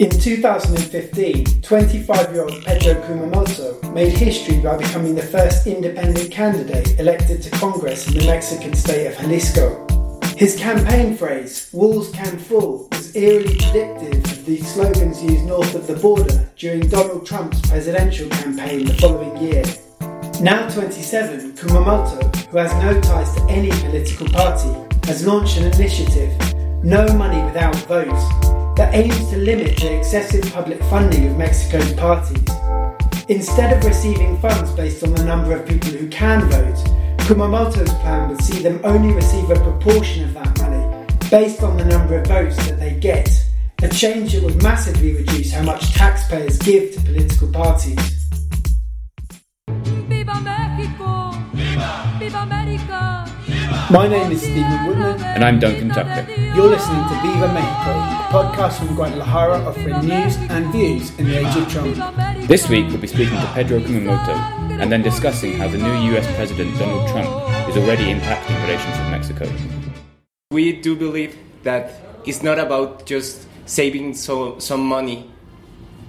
In 2015, 25 year old Pedro Kumamoto made history by becoming the first independent candidate elected to Congress in the Mexican state of Jalisco. His campaign phrase, Walls Can Fall, was eerily predictive of the slogans used north of the border during Donald Trump's presidential campaign the following year. Now 27, Kumamoto, who has no ties to any political party, has launched an initiative, No Money Without Votes, that aims to limit the excessive public funding of Mexico's parties. Instead of receiving funds based on the number of people who can vote, Kumamoto's plan would see them only receive a proportion of that money based on the number of votes that they get, a change that would massively reduce how much taxpayers give to political parties. Viva Mexico! Viva! Viva America! My name is Stephen Woodman. And I'm Duncan Tucker. You're listening to Viva Mexico, a podcast from Guadalajara offering news and views in the age of Trump. This week we'll be speaking to Pedro Kumamoto and then discussing how the new US President Donald Trump is already impacting relations with Mexico. We do believe that it's not about just saving so, some money,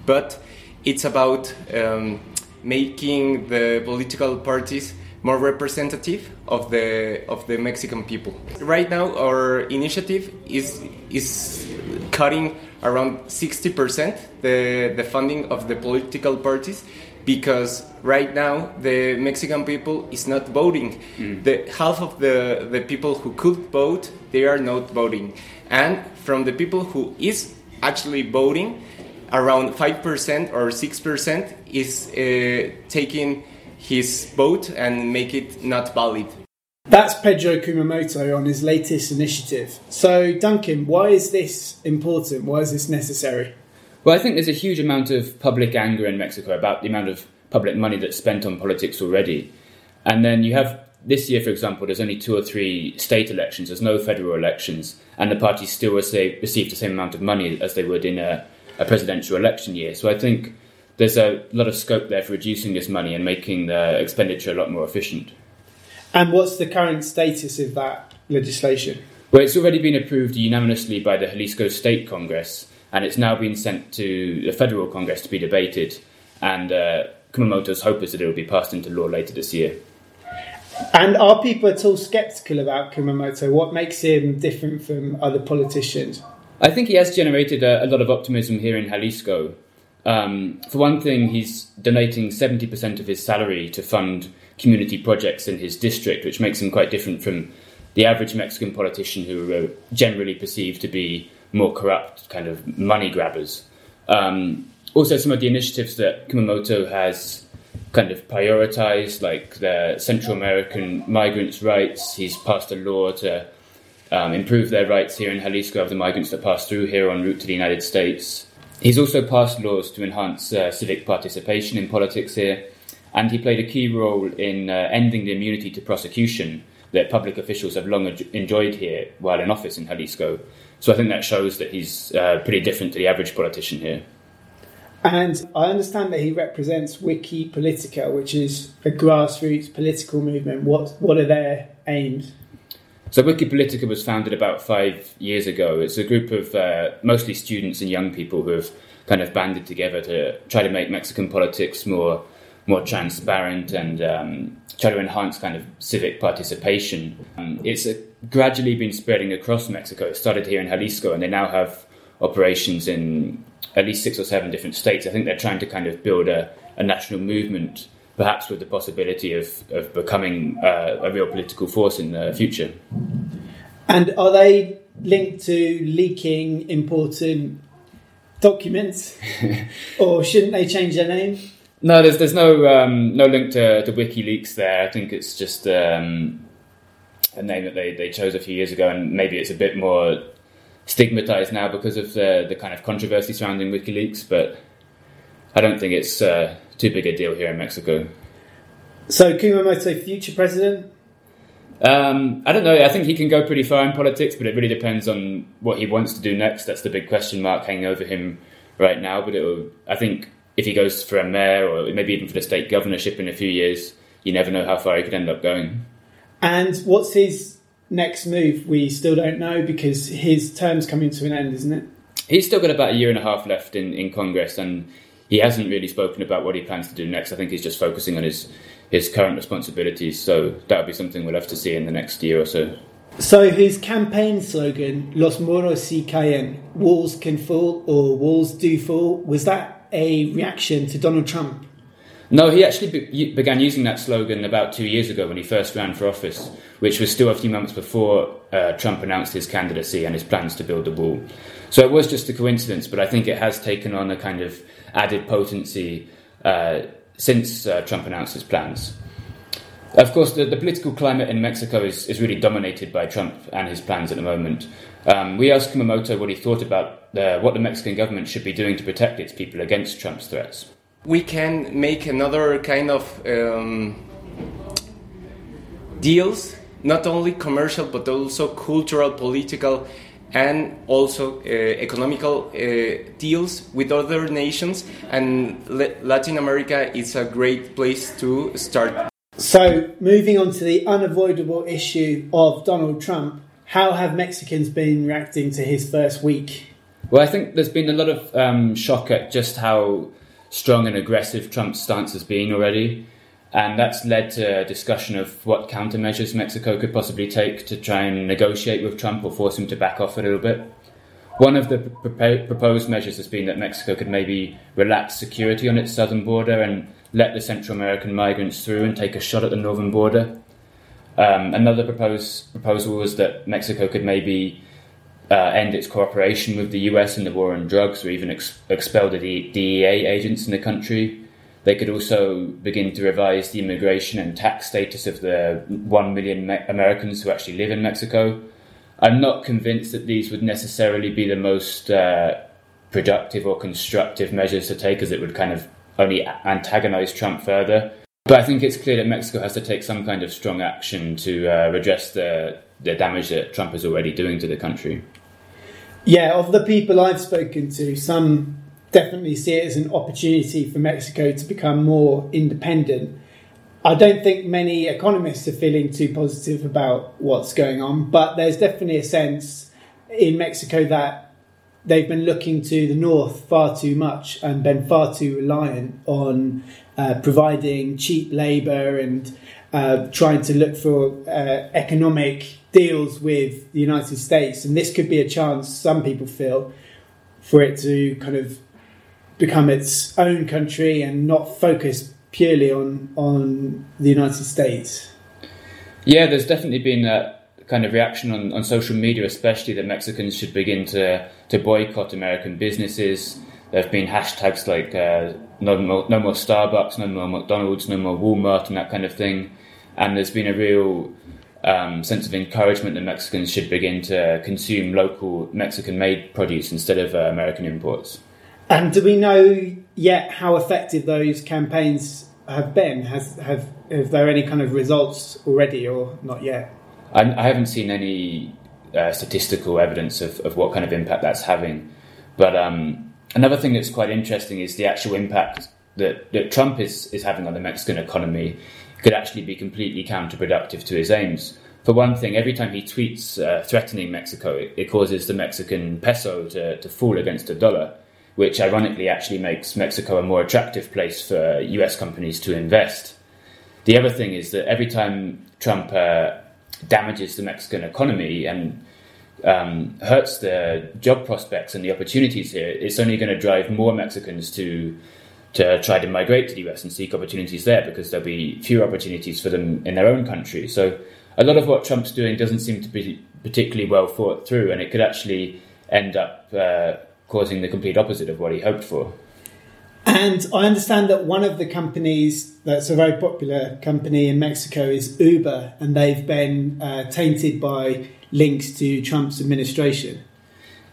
but it's about um, making the political parties more representative of the of the Mexican people. Right now, our initiative is is cutting around 60% the the funding of the political parties because right now the Mexican people is not voting. The half of the the people who could vote they are not voting, and from the people who is actually voting, around five percent or six percent is uh, taking his boat and make it not valid. That's Pedro Kumamoto on his latest initiative. So, Duncan, why is this important? Why is this necessary? Well, I think there's a huge amount of public anger in Mexico about the amount of public money that's spent on politics already. And then you have this year, for example, there's only two or three state elections, there's no federal elections, and the parties still receive, receive the same amount of money as they would in a, a presidential election year. So I think there's a lot of scope there for reducing this money and making the expenditure a lot more efficient. And what's the current status of that legislation? Well, it's already been approved unanimously by the Jalisco State Congress, and it's now been sent to the federal Congress to be debated. And uh, Kumamoto's hope is that it will be passed into law later this year. And are people at all sceptical about Kumamoto? What makes him different from other politicians? I think he has generated a, a lot of optimism here in Jalisco. Um, for one thing, he's donating 70% of his salary to fund community projects in his district, which makes him quite different from the average Mexican politician who are generally perceived to be more corrupt, kind of money grabbers. Um, also, some of the initiatives that Kumamoto has kind of prioritized, like the Central American migrants' rights. He's passed a law to um, improve their rights here in Jalisco of the migrants that pass through here en route to the United States. He's also passed laws to enhance uh, civic participation in politics here, and he played a key role in uh, ending the immunity to prosecution that public officials have long enjoyed here while in office in Jalisco. So I think that shows that he's uh, pretty different to the average politician here. And I understand that he represents Wikipolitica, which is a grassroots political movement. What what are their aims? So Wikipolitica was founded about five years ago. It's a group of uh, mostly students and young people who have kind of banded together to try to make Mexican politics more more transparent and um, try to enhance kind of civic participation. Um, it's uh, gradually been spreading across Mexico. It started here in Jalisco, and they now have operations in at least six or seven different states. I think they're trying to kind of build a, a national movement, perhaps with the possibility of, of becoming uh, a real political force in the future. And are they linked to leaking important documents, or shouldn't they change their name? No, there's there's no um, no link to, to WikiLeaks there. I think it's just um, a name that they, they chose a few years ago, and maybe it's a bit more stigmatized now because of the the kind of controversy surrounding WikiLeaks. But I don't think it's uh, too big a deal here in Mexico. So Kumamoto, future president. Um, I don't know. I think he can go pretty far in politics, but it really depends on what he wants to do next. That's the big question mark hanging over him right now. But it'll, I think if he goes for a mayor or maybe even for the state governorship in a few years, you never know how far he could end up going. And what's his next move? We still don't know because his term's coming to an end, isn't it? he's still got about a year and a half left in, in Congress, and he hasn't really spoken about what he plans to do next. I think he's just focusing on his his current responsibilities. So that would be something we'll have to see in the next year or so. So his campaign slogan, Los muros si caen, walls can fall or walls do fall, was that a reaction to Donald Trump? No, he actually be- began using that slogan about two years ago when he first ran for office, which was still a few months before uh, Trump announced his candidacy and his plans to build the wall. So it was just a coincidence, but I think it has taken on a kind of added potency uh, since uh, Trump announced his plans. Of course, the, the, political climate in Mexico is, is really dominated by Trump and his plans at the moment. Um, we asked Kumamoto what he thought about uh, what the Mexican government should be doing to protect its people against Trump's threats. We can make another kind of um, deals, not only commercial but also cultural, political, and also uh, economical uh, deals with other nations. And Latin America is a great place to start. So, moving on to the unavoidable issue of Donald Trump, how have Mexicans been reacting to his first week? Well, I think there's been a lot of um, shock at just how strong and aggressive Trump's stance has been already. And that's led to a discussion of what countermeasures Mexico could possibly take to try and negotiate with Trump or force him to back off a little bit. One of the proposed measures has been that Mexico could maybe relax security on its southern border and let the Central American migrants through and take a shot at the northern border. Um, another proposed proposal was that Mexico could maybe uh, end its cooperation with the US in the war on drugs or even ex- expel the DEA agents in the country. They could also begin to revise the immigration and tax status of the 1 million Me- Americans who actually live in Mexico. I'm not convinced that these would necessarily be the most uh, productive or constructive measures to take, as it would kind of only antagonize Trump further. But I think it's clear that Mexico has to take some kind of strong action to uh, redress the, the damage that Trump is already doing to the country. Yeah, of the people I've spoken to, some definitely see it as an opportunity for Mexico to become more independent. I don't think many economists are feeling too positive about what's going on, but there's definitely a sense in Mexico that they've been looking to the north far too much and been far too reliant on uh, providing cheap labour and uh, trying to look for uh, economic deals with the United States. And this could be a chance, some people feel, for it to kind of become its own country and not focus purely on on the United States. Yeah, there's definitely been a kind of reaction on, on social media, especially that Mexicans should begin to to boycott American businesses. There have been hashtags like uh, no, more, no more Starbucks, no more McDonald's, no more Walmart, and that kind of thing. And there's been a real um, sense of encouragement that Mexicans should begin to consume local Mexican made produce instead of uh, American imports. And do we know yet how effective those campaigns have been? Has have have there any kind of results already, or not yet? I, I haven't seen any uh, statistical evidence of, of what kind of impact that's having. But um, another thing that's quite interesting is the actual impact that, that Trump is, is having on the Mexican economy could actually be completely counterproductive to his aims. For one thing, every time he tweets uh, threatening Mexico, it, it, causes the Mexican peso to, to fall against the dollar which ironically actually makes Mexico a more attractive place for US companies to invest. The other thing is that every time Trump uh, damages the Mexican economy and um, hurts the job prospects and the opportunities here, it's only going to drive more Mexicans to to try to migrate to the US and seek opportunities there because there'll be fewer opportunities for them in their own country. So a lot of what Trump's doing doesn't seem to be particularly well thought through, and it could actually end up uh, causing the complete opposite of what he hoped for. And I understand that one of the companies that's a very popular company in Mexico is Uber, and they've been uh, tainted by links to Trump's administration.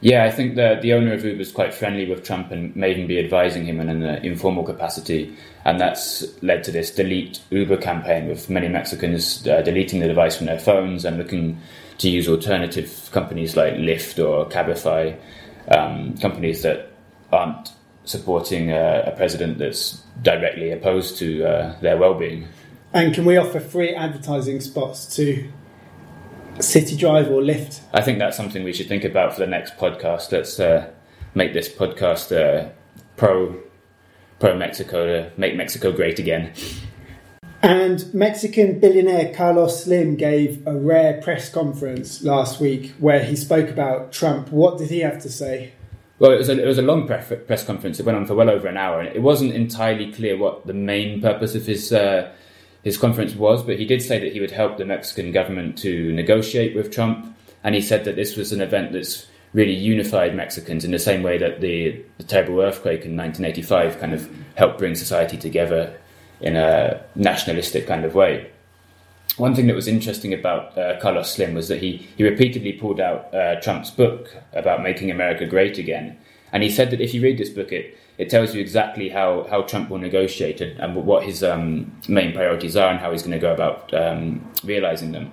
Yeah, I think the the owner of Uber is quite friendly with Trump and may even be advising him in an uh, informal capacity, and that's led to this delete Uber campaign with many Mexicans uh, deleting the device from their phones and looking to use alternative companies like Lyft or Cabify um, companies that aren't supporting a, a, president that's directly opposed to uh, their well-being. And can we offer free advertising spots to City Drive or Lyft? I think that's something we should think about for the next podcast. Let's uh, make this podcast uh, pro pro Mexico to make Mexico great again. And Mexican billionaire Carlos Slim gave a rare press conference last week where he spoke about Trump. What did he have to say? Well, it was a, it was a long press, conference. It went on for well over an hour, and it wasn't entirely clear what the main purpose of his uh, his conference was. But he did say that he would help the Mexican government to negotiate with Trump, and he said that this was an event that's really unified Mexicans in the same way that the, the terrible earthquake in 1985 kind of helped bring society together in a nationalistic kind of way. One thing that was interesting about uh, Carlos Slim was that he, he repeatedly pulled out uh, Trump's book about making America great again. And he said that if you read this book, it, it tells you exactly how, how Trump will negotiate and, and what his um, main priorities are and how he's going to go about um, realizing them.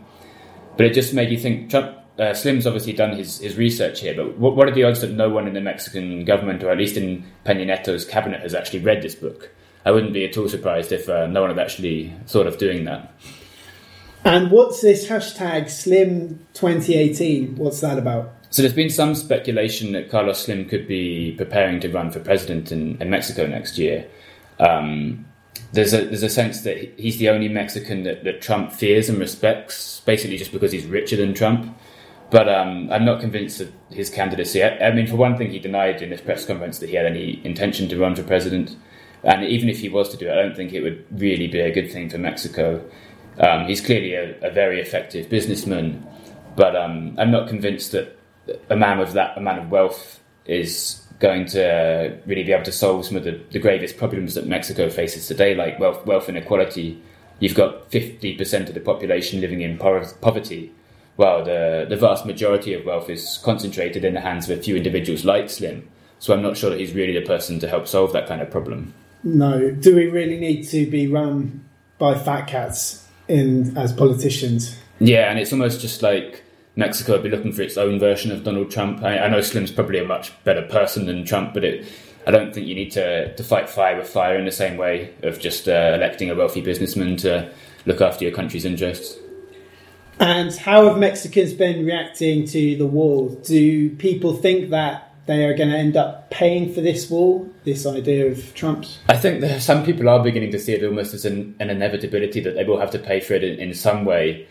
But it just made you think Trump, uh, Slim's obviously done his, his research here, but what, what are the odds that no one in the Mexican government, or at least in Peña Nieto's cabinet, has actually read this book? I wouldn't be at all surprised if uh, no one had actually thought of doing that. And what's this hashtag Slim 2018? What's that about? So there's been some speculation that Carlos Slim could be preparing to run for president in, in Mexico next year. Um, there's a there's a sense that he's the only Mexican that, that Trump fears and respects, basically just because he's richer than Trump. But um, I'm not convinced of his candidacy. I, I, mean, for one thing, he denied in this press conference that he had any intention to run for president. And even if he was to do it, I don't think it would really be a good thing for Mexico. Um, he's clearly a, a, very effective businessman, but um, I'm not convinced that a man with that amount of wealth is going to really be able to solve some of the, the gravest problems that Mexico faces today, like wealth, wealth inequality. You've got 50% of the population living in poverty, while the, the vast majority of wealth is concentrated in the hands of a few individuals like Slim. So I'm not sure that he's really the person to help solve that kind of problem. No. Do we really need to be run by fat cats in as politicians? Yeah, and it's almost just like Mexico would be looking for its own version of Donald Trump. I, I know Slim's probably a much better person than Trump, but it, I don't think you need to, to fight fire with fire in the same way of just uh, electing a wealthy businessman to look after your country's interests. And how have Mexicans been reacting to the wall? Do people think that they are going to end up paying for this wall, this idea of Trump's? I think that some people are beginning to see it almost as an, an inevitability that they will have to pay for it in, in, some way.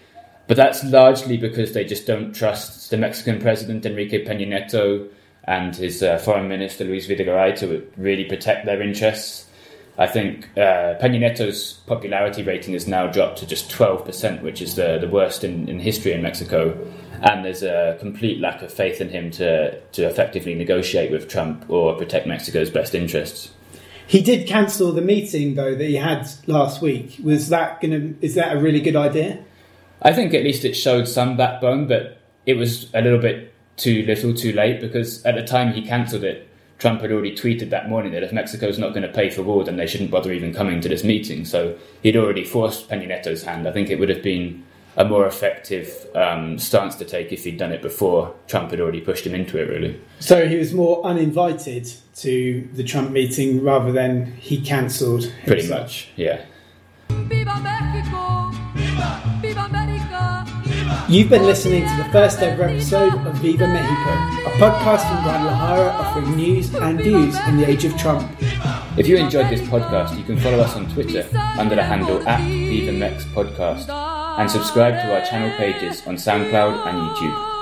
But that's largely because they just don't trust the Mexican president, Enrique Peña Nieto, and his uh, foreign minister, Luis Videgaray, to really protect their interests. I think uh, Peña Nieto's popularity rating has now dropped to just 12%, which is the, the worst in, in history in Mexico and there's a complete lack of faith in him to, to effectively negotiate with Trump or protect Mexico's best interests. He did cancel the meeting though that he had last week. Was that going to? Is that a really good idea? I think at least it showed some backbone, but it was a little bit too little, too late because at the time he cancelled it, Trump had already tweeted that morning that if Mexico's not going to pay for war, then they shouldn't bother even coming to this meeting. So he'd already forced Peña Nieto's hand. I think it would have been a more effective um, stance to take if he'd done it before Trump had already pushed him into it, really. So he was more uninvited to the Trump meeting rather than he cancelled. Pretty much, yeah. Viva Mexico! Viva! Viva America! You've been listening to the first ever episode of Viva Mexico, a podcast from Guadalajara offering news and views in the age of Trump. If you enjoyed this podcast, you can follow us on Twitter under the handle at Viva Mex Podcast and subscribe to our channel pages on SoundCloud and YouTube.